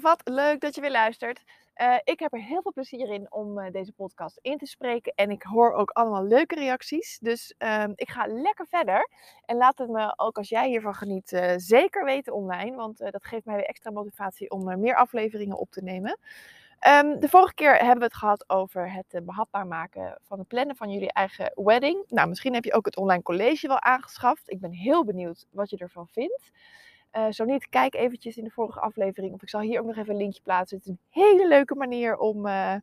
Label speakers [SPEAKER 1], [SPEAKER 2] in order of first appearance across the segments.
[SPEAKER 1] wat leuk dat je weer luistert. Uh, ik heb er heel veel plezier in om uh, deze podcast in te spreken. En ik hoor ook allemaal leuke reacties. Dus uh, ik ga lekker verder. En laat het me ook als jij hiervan geniet uh, zeker weten online. Want dat geeft mij weer extra motivatie om meer afleveringen op te nemen. Um, de vorige keer hebben we het gehad over het behapbaar maken van het plannen van jullie eigen wedding. Nou, misschien heb je ook het online college wel aangeschaft. Ik ben heel benieuwd wat je ervan vindt. Uh, zo niet, kijk eventjes in de vorige aflevering. Of ik zal hier ook nog even een linkje plaatsen. Het is een hele leuke manier om uh,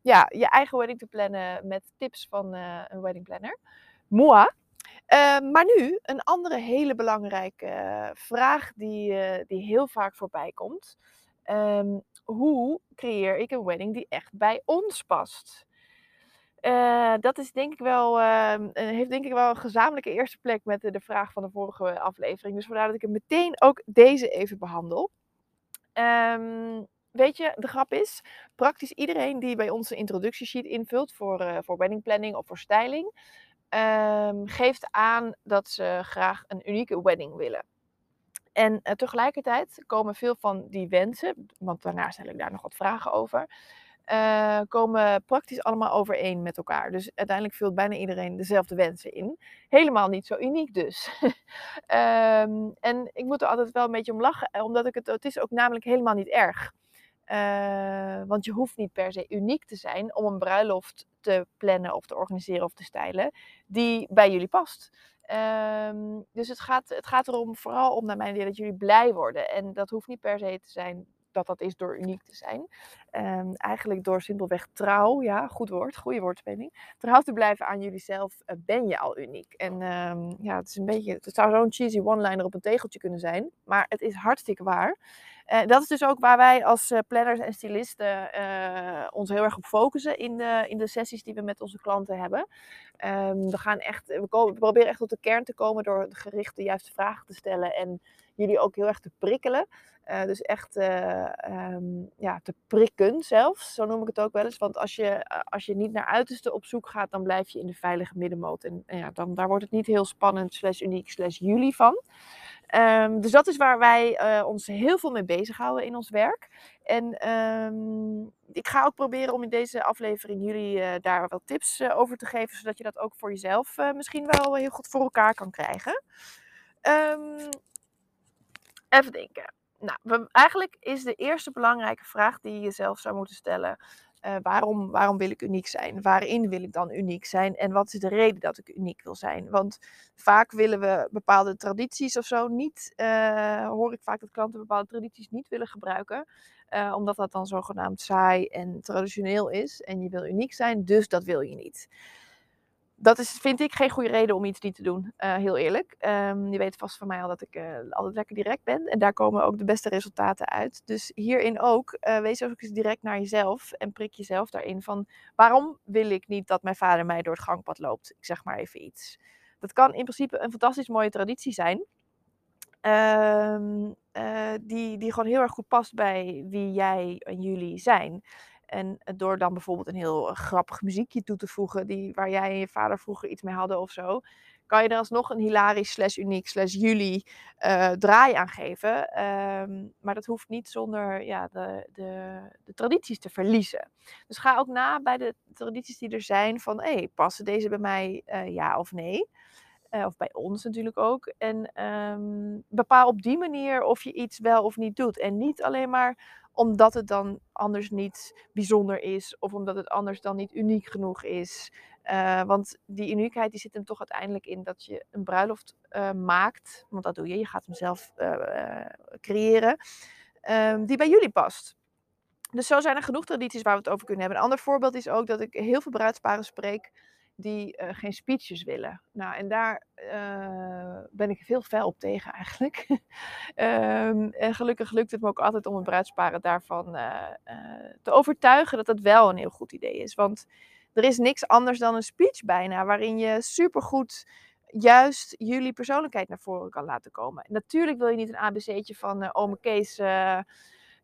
[SPEAKER 1] ja, je eigen wedding te plannen met tips van uh, een wedding planner. Moi. maar nu een andere hele belangrijke vraag die, die heel vaak voorbij komt. Um, hoe creëer ik een wedding die echt bij ons past? Uh, dat is denk ik wel, uh, heeft denk ik wel een gezamenlijke eerste plek met de, de, vraag van de vorige aflevering. Dus vandaar dat ik het meteen ook deze even behandel. Um, weet je, de grap is, praktisch iedereen die bij ons een introductiesheet invult voor, uh, voor wedding planning of voor styling, um, geeft aan dat ze graag een unieke wedding willen. En tegelijkertijd komen veel van die wensen, want daarna stel ik daar nog wat vragen over uh, komen praktisch allemaal overeen met elkaar. Dus uiteindelijk vult bijna iedereen dezelfde wensen in. Helemaal niet zo uniek dus. um, en ik moet er altijd wel een beetje om lachen, eh, omdat ik het, het is ook namelijk helemaal niet erg. Uh, want je hoeft niet per se uniek te zijn om een bruiloft te plannen of te organiseren of te stijlen die bij jullie past. Um, dus het gaat, het gaat erom, vooral om naar mijn idee, dat jullie blij worden. En dat hoeft niet per se te zijn dat dat is door uniek te zijn. Um, eigenlijk door simpelweg trouw, ja, goed woord, goede woordspeling. Trouw te blijven aan jullie zelf, uh, ben je al uniek. En um, ja, het is een beetje, het zou zo'n cheesy one-liner op een tegeltje kunnen zijn, maar het is hartstikke waar. Uh, dat is dus ook waar wij als uh, planners en stylisten ons heel erg op focussen in de, in de sessies die we met onze klanten hebben. Um, we, gaan echt, we, proberen echt tot de kern te komen door gericht de juiste vragen te stellen en jullie ook heel erg te prikkelen. Dus echt um, ja, te prikken zelfs, zo noem ik het ook wel eens. Want als je, als je niet naar uiterste op zoek gaat, dan blijf je in de veilige middenmoot. En, en ja, dan, daar wordt het niet heel spannend, slash uniek, slash jullie van. Um, dus dat is waar wij uh, ons heel veel mee bezighouden in ons werk. En um, ik ga ook proberen om in deze aflevering jullie daar wat tips over te geven, zodat je dat ook voor jezelf misschien wel heel goed voor elkaar kan krijgen. even denken nou, eigenlijk is de eerste belangrijke vraag die je jezelf zou moeten stellen: uh, waarom, waarom wil ik uniek zijn? Waarin wil ik dan uniek zijn? En wat is de reden dat ik uniek wil zijn? Want vaak willen we bepaalde tradities of zo niet, uh, hoor ik vaak dat klanten bepaalde tradities niet willen gebruiken. Uh, omdat dat dan zogenaamd saai en traditioneel is. En je wil uniek zijn, dus dat wil je niet dat is, vind ik, geen goede reden om iets niet te doen. Uh, heel eerlijk. Um, je weet vast van mij al dat ik uh, altijd lekker direct ben. En daar komen ook de beste resultaten uit. Dus hierin ook, uh, wees ook eens direct naar jezelf. En prik jezelf daarin van, waarom wil ik niet dat mijn vader mij door het gangpad loopt? Ik zeg maar even iets. Dat kan in principe een fantastisch mooie traditie zijn. Um, die, die gewoon heel erg goed past bij wie jij en jullie zijn. En door dan bijvoorbeeld een heel grappig muziekje toe te voegen, die, waar jij en je vader vroeger iets mee hadden of zo, kan je er alsnog een hilarisch slash uniek slash jullie uh, draai aan geven. Um, maar dat hoeft niet zonder ja, de, de, de, tradities te verliezen. Dus ga ook na bij de tradities die er zijn van, hé, hey, passen deze bij mij ja of nee? Uh, of bij ons natuurlijk ook. En um, bepaal op die manier of je iets wel of niet doet. En niet alleen maar omdat het dan anders niet bijzonder is of omdat het anders dan niet uniek genoeg is. Uh, want die uniekheid die zit hem toch uiteindelijk in dat je een bruiloft uh, maakt, want dat doe je, je gaat hem zelf creëren, um, die bij jullie past. Dus zo zijn er genoeg tradities waar we het over kunnen hebben. Een ander voorbeeld is ook dat ik heel veel bruidsparen spreek die uh, geen speeches willen. Nou, en daar uh, ben ik veel fel op tegen eigenlijk. um, en gelukkig lukt het me ook altijd om een bruidsparen daarvan uh, te overtuigen dat dat wel een heel goed idee is. Want er is niks anders dan een speech bijna, waarin je supergoed juist jullie persoonlijkheid naar voren kan laten komen. En natuurlijk wil je niet een ABC'tje van uh, ome Kees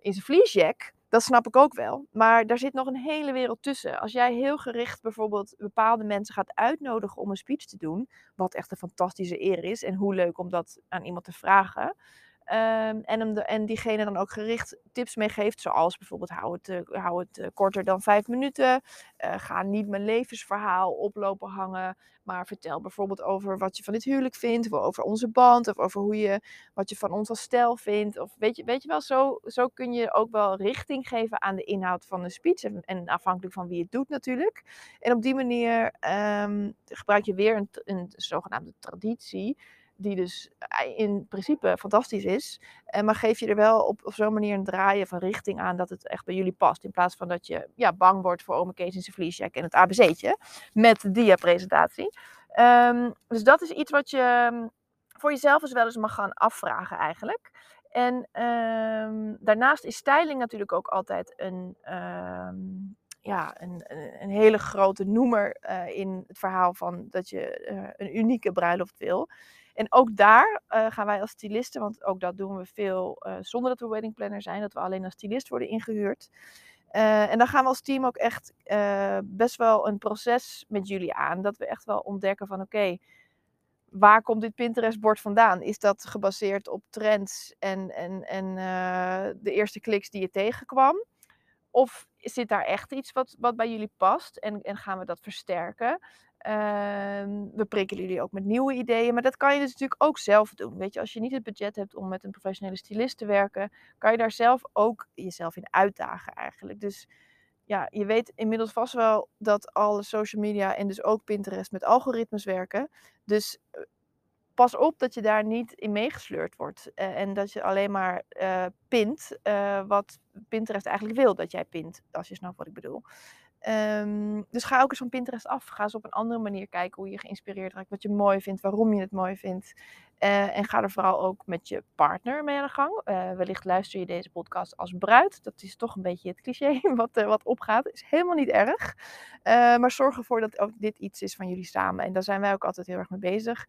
[SPEAKER 1] in zijn vliesjack. Dat snap ik ook wel. Maar daar zit nog een hele wereld tussen. Als jij heel gericht bijvoorbeeld bepaalde mensen gaat uitnodigen om een speech te doen, wat echt een fantastische eer is en hoe leuk om dat aan iemand te vragen. Ehm, en, de, en diegene dan ook gericht tips meegeeft, zoals bijvoorbeeld hou het, uh, hou het uh, korter dan vijf minuten. Uh, ga niet mijn levensverhaal oplopen hangen, maar vertel bijvoorbeeld over wat je van dit huwelijk vindt, of over onze band, of over hoe je, wat je van ons als stijl vindt. Of weet je, weet je wel, zo, zo kun je ook wel richting geven aan de inhoud van de speech. En, en afhankelijk van wie het doet natuurlijk. En op die manier um, gebruik je weer een, een zogenaamde traditie die dus eh, in principe fantastisch is. Eh, maar geef je er wel op, op zo'n manier een draaien van richting aan dat het echt bij jullie past. In plaats van dat je ja, bang wordt voor ome Kees en zijn vliesjack en het ABC'tje met de dia-presentatie. Um, dus dat is iets wat je ehm, voor jezelf eens wel eens mag gaan afvragen eigenlijk. En um, daarnaast is styling natuurlijk ook altijd een, ja, een, een, hele grote noemer uh, in het verhaal van dat je een unieke bruiloft wil. En ook daar uh, gaan wij als stylisten, want ook dat doen we veel uh, zonder dat we wedding planner zijn, dat we alleen als stylist worden ingehuurd. Uh, en dan gaan we als team ook echt best wel een proces met jullie aan. Dat we echt wel ontdekken van oké, waar komt dit Pinterest-bord vandaan? Is dat gebaseerd op trends en, en, en de eerste kliks die je tegenkwam? Of zit daar echt iets wat, wat bij jullie past en, en gaan we dat versterken? Uh, we prikkelen jullie ook met nieuwe ideeën, maar dat kan je dus natuurlijk ook zelf doen. Weet je, als je niet het budget hebt om met een professionele stylist te werken, kan je daar zelf ook jezelf in uitdagen eigenlijk. Dus ja, je weet inmiddels vast wel dat alle social media en dus ook Pinterest met algoritmes werken. Dus eh, pas op dat je daar niet in meegesleurd wordt. Uh, en dat je alleen maar uh, pint wat Pinterest eigenlijk wil dat jij pint, als je snapt wat ik bedoel. Um, dus ga ook eens van Pinterest af. Ga eens op een andere manier kijken hoe je geïnspireerd raakt, wat je mooi vindt, waarom je het mooi vindt. Uh, en ga er vooral ook met je partner mee aan de gang. Uh, wellicht luister je deze podcast als bruid. Dat is toch een beetje het cliché wat, uh, wat opgaat. Is helemaal niet erg. maar zorg ervoor dat dit iets is van jullie samen. En daar zijn wij ook altijd heel erg mee bezig.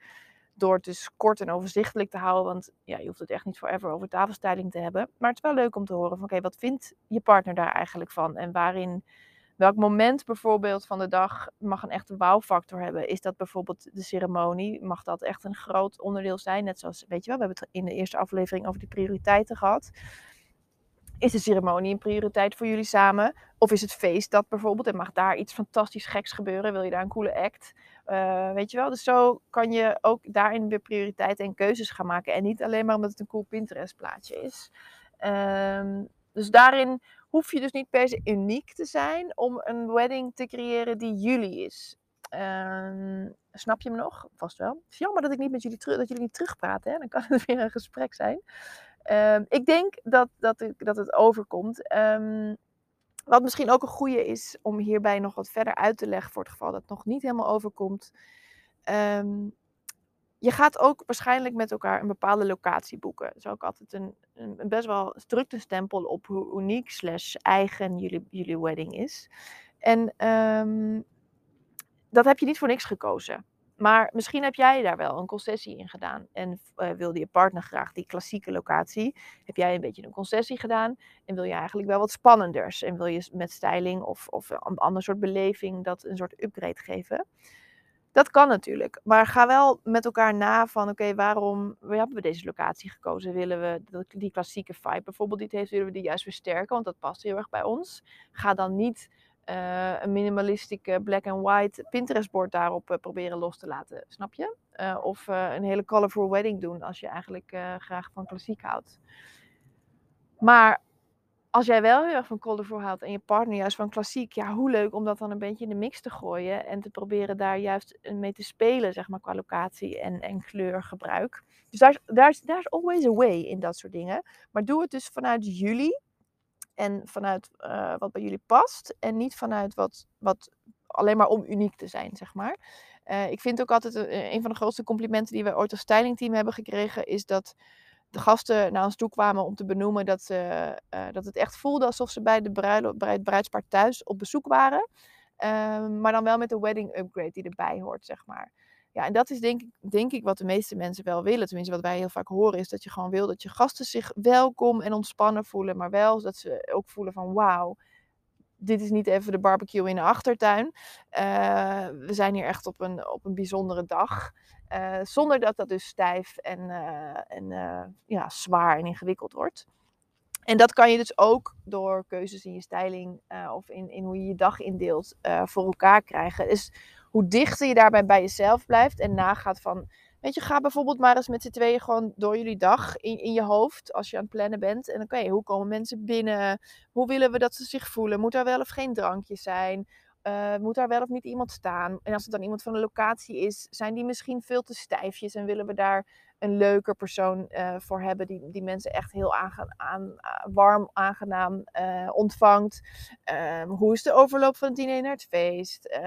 [SPEAKER 1] Door het dus kort en overzichtelijk te houden. Want ja, je hoeft het echt niet forever over tafelstyling te hebben. Maar het is wel leuk om te horen van oké, wat vindt je partner daar eigenlijk van? En waarin Welk moment bijvoorbeeld van de dag mag een echte wow-factor hebben? Is dat bijvoorbeeld de ceremonie? Mag dat echt een groot onderdeel zijn? Net zoals, weet je wel, we hebben het in de eerste aflevering over de prioriteiten gehad. Is de ceremonie een prioriteit voor jullie samen? Of is het feest dat bijvoorbeeld? En mag daar iets fantastisch geks gebeuren? Wil je daar een coole act? Uh, weet je wel? Dus zo kan je ook daarin weer prioriteiten en keuzes gaan maken. En niet alleen maar omdat het een cool Pinterest plaatje is. Um, dus daarin hoef je dus niet per se uniek te zijn om een wedding te creëren die jullie is. Uh, snap je me nog? Vast wel. Het is jammer dat ik niet met jullie terug, dat jullie niet terugpraten. Dan kan het weer een gesprek zijn. Uh, ik denk dat, dat, ik, dat het overkomt. Um, wat misschien ook een goede is om hierbij nog wat verder uit te leggen voor het geval dat het nog niet helemaal overkomt. Um, je gaat ook waarschijnlijk met elkaar een bepaalde locatie boeken. Dat is ook altijd een, een best wel drukte stempel op hoe uniek slash eigen jullie, jullie wedding is. En um, dat heb je niet voor niks gekozen. Maar misschien heb jij daar wel een concessie in gedaan. En uh, wilde je partner graag die klassieke locatie. Heb jij een beetje een concessie gedaan. En wil je eigenlijk wel wat spannenders. En wil je met styling of, of een ander soort beleving dat een soort upgrade geven. Dat kan natuurlijk. Maar ga wel met elkaar na van oké, waarom hebben we deze locatie gekozen? Willen we die klassieke vibe bijvoorbeeld die heeft, willen we die juist versterken? Want dat past heel erg bij ons. Ga dan niet uh, een minimalistieke black and white Pinterest bord daarop uh, proberen los te laten, snap je? Uh, of een hele colorful wedding doen als je eigenlijk graag van klassiek houdt. Maar als jij wel heel erg van colorful houdt en je partner juist van klassiek, ja, hoe leuk om dat dan een beetje in de mix te gooien en te proberen daar juist mee te spelen, zeg maar, qua locatie en, en kleurgebruik. Dus daar daar, daar is always a way in dat soort dingen. Maar doe het dus vanuit jullie en vanuit uh, wat bij jullie past en niet vanuit wat, wat alleen maar om uniek te zijn, zeg maar. Uh, ik vind ook altijd een, een van de grootste complimenten die we ooit als stylingteam hebben gekregen, is dat de gasten naar ons toe kwamen om te benoemen dat, uh, dat het echt voelde alsof ze bij, de bruiloft, bij het thuis op bezoek waren. Uh, maar dan wel met de wedding upgrade die erbij hoort, zeg maar. Ja, en dat is denk denk ik wat de meeste mensen wel willen. Tenminste, wat wij heel vaak horen is dat je gewoon wil dat je gasten zich welkom en ontspannen voelen. Maar wel dat ze ook voelen van wauw, dit is niet even de barbecue in de achtertuin. Uh, we zijn hier echt op een, op een bijzondere dag. Uh, zonder dat dat dus stijf en, uh, en ja, zwaar en ingewikkeld wordt. En dat kan je dus ook door keuzes in je styling of in, in hoe je je dag indeelt voor elkaar krijgen. Dus hoe dichter je daarbij bij jezelf blijft en nagaat van Weet je, ga bijvoorbeeld maar eens met z'n tweeën gewoon door jullie dag in, in je hoofd als je aan het plannen bent. En oké, hoe komen mensen binnen? Hoe willen we dat ze zich voelen? Moet daar wel of geen drankje zijn? Uh, moet daar wel of niet iemand staan? En als het dan iemand van de locatie is, zijn die misschien veel te stijfjes en willen we daar een leuker persoon uh, voor hebben die, die mensen echt heel aange aan, warm, aangenaam ontvangt? Ehm, hoe is de overloop van het diner naar het feest?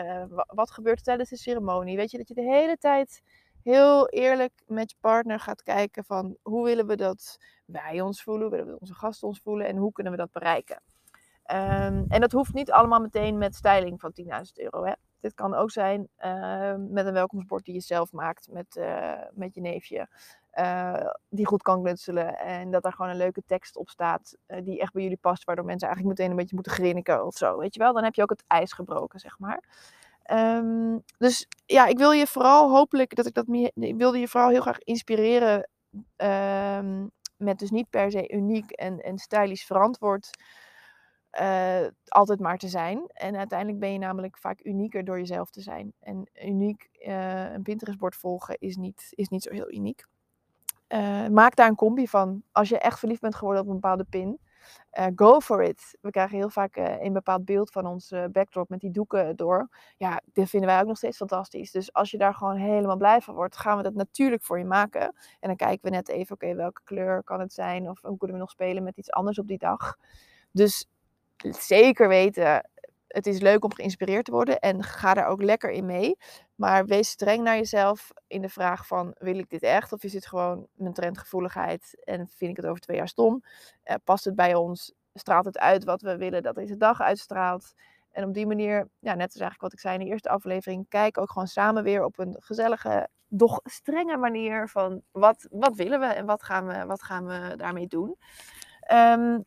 [SPEAKER 1] wat gebeurt er tijdens de ceremonie? Weet je dat je de hele tijd heel eerlijk met je partner gaat kijken van hoe willen we dat wij ons voelen, hoe willen we onze gasten ons voelen en hoe kunnen we dat bereiken. Um, en dat hoeft niet allemaal meteen met styling van 10.000 euro. Hè. Dit kan ook zijn uh, met een welkomstbord die je zelf maakt met, uh, met je neefje. Uh, die goed kan knutselen. En dat daar gewoon een leuke tekst op staat. Uh, die echt bij jullie past. Waardoor mensen eigenlijk meteen een beetje moeten grinniken of zo. Weet je wel? Dan heb je ook het ijs gebroken, zeg maar. Um, dus ja, ik wil je vooral hopelijk dat ik dat. Ik wilde je vooral heel graag inspireren. Um, met dus niet per se uniek en, en stylisch verantwoord. Uh, altijd maar te zijn. En uiteindelijk ben je namelijk vaak unieker door jezelf te zijn. En uniek, uh, een Pinterest-bord volgen is niet, is niet zo heel uniek. Uh, maak daar een combi van. Als je echt verliefd bent geworden op een bepaalde pin, uh, go for it. We krijgen heel vaak uh, een bepaald beeld van onze backdrop met die doeken door. Ja, dit vinden wij ook nog steeds fantastisch. Dus als je daar gewoon helemaal blij van wordt, gaan we dat natuurlijk voor je maken. En dan kijken we net even, oké, welke kleur kan het zijn? Of hoe kunnen we nog spelen met iets anders op die dag? Dus zeker weten, het is leuk om geïnspireerd te worden en ga daar ook lekker in mee. Maar wees streng naar jezelf in de vraag van, wil ik dit echt? Of is dit gewoon mijn trendgevoeligheid en vind ik het over twee jaar stom? Uh, past het bij ons? Straalt het uit wat we willen dat deze dag uitstraalt? En op die manier, ja, net als eigenlijk wat ik zei in de eerste aflevering, kijk ook gewoon samen weer op een gezellige, doch strenge manier van wat, wat willen we en wat gaan we, wat gaan we daarmee doen. Um,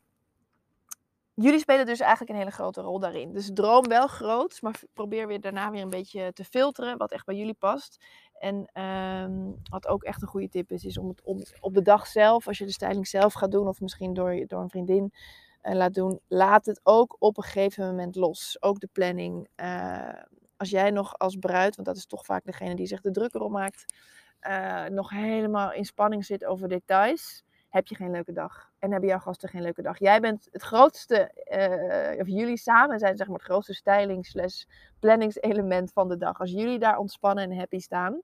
[SPEAKER 1] jullie spelen dus eigenlijk een hele grote rol daarin. Dus droom wel groot, maar probeer weer daarna weer een beetje te filteren wat echt bij jullie past. En um, wat ook echt een goede tip is, is om het om, op de dag zelf, als je de styling zelf gaat doen, of misschien door, door een vriendin uh, laat doen, laat het ook op een gegeven moment los. Ook de planning. Uh, als jij nog als bruid, want dat is toch vaak degene die zich de druk erop maakt, uh, nog helemaal in spanning zit over details heb je geen leuke dag. En hebben jouw gasten geen leuke dag. Jij bent het grootste, uh, of jullie samen zijn zeg maar het grootste styling slash planningselement van de dag. Als jullie daar ontspannen en happy staan,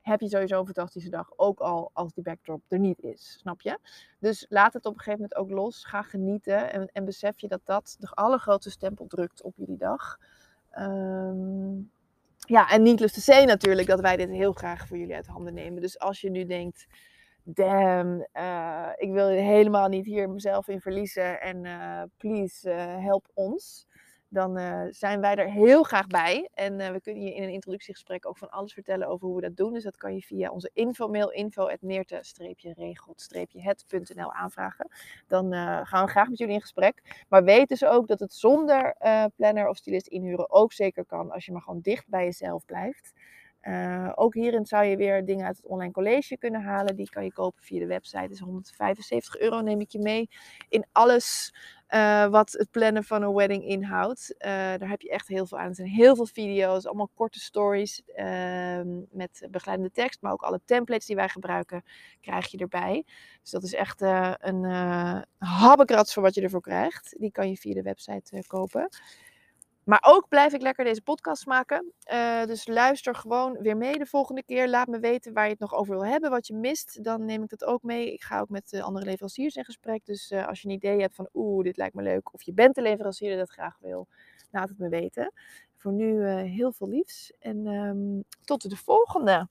[SPEAKER 1] heb je sowieso een fantastische dag. Ook al als die backdrop er niet is, snap je? Dus laat het op een gegeven moment ook los. Ga genieten en, en besef je dat dat de allergrootste stempel drukt op jullie dag. Um, ja, en needless to say natuurlijk dat wij dit heel graag voor jullie uit handen nemen. Dus als je nu denkt damn, uh, ik wil helemaal niet hier mezelf in verliezen en uh, please uh, help ons. Dan zijn wij er heel graag bij. En we kunnen je in een introductiegesprek ook van alles vertellen over hoe we dat doen. Dus dat kan je via onze infomail info.meerte-regelt-het.nl aanvragen. Dan gaan we graag met jullie in gesprek. Maar weet dus ook dat het zonder planner of stylist inhuren ook zeker kan. Als je maar gewoon dicht bij jezelf blijft. Uh, ook hierin zou je weer dingen uit het online college kunnen halen. Die kan je kopen via de website. Dus 175 euro neem ik je mee in alles uh, wat het plannen van een wedding inhoudt. Uh, daar heb je echt heel veel aan. Er zijn heel veel video's, allemaal korte stories ehm, met begeleidende tekst. Maar ook alle templates die wij gebruiken krijg je erbij. Dus dat is echt een habbekrats voor wat je ervoor krijgt. Die kan je via de website kopen. Maar ook blijf ik lekker deze podcast maken. Uh, dus luister gewoon weer mee de volgende keer. Laat me weten waar je het nog over wil hebben, wat je mist. Dan neem ik dat ook mee. Ik ga ook met de andere leveranciers in gesprek. Dus uh, als je een idee hebt van oeh, dit lijkt me leuk. Of je bent de leverancier die dat graag wil. Laat het me weten. Voor nu heel veel liefs. En um, tot de volgende.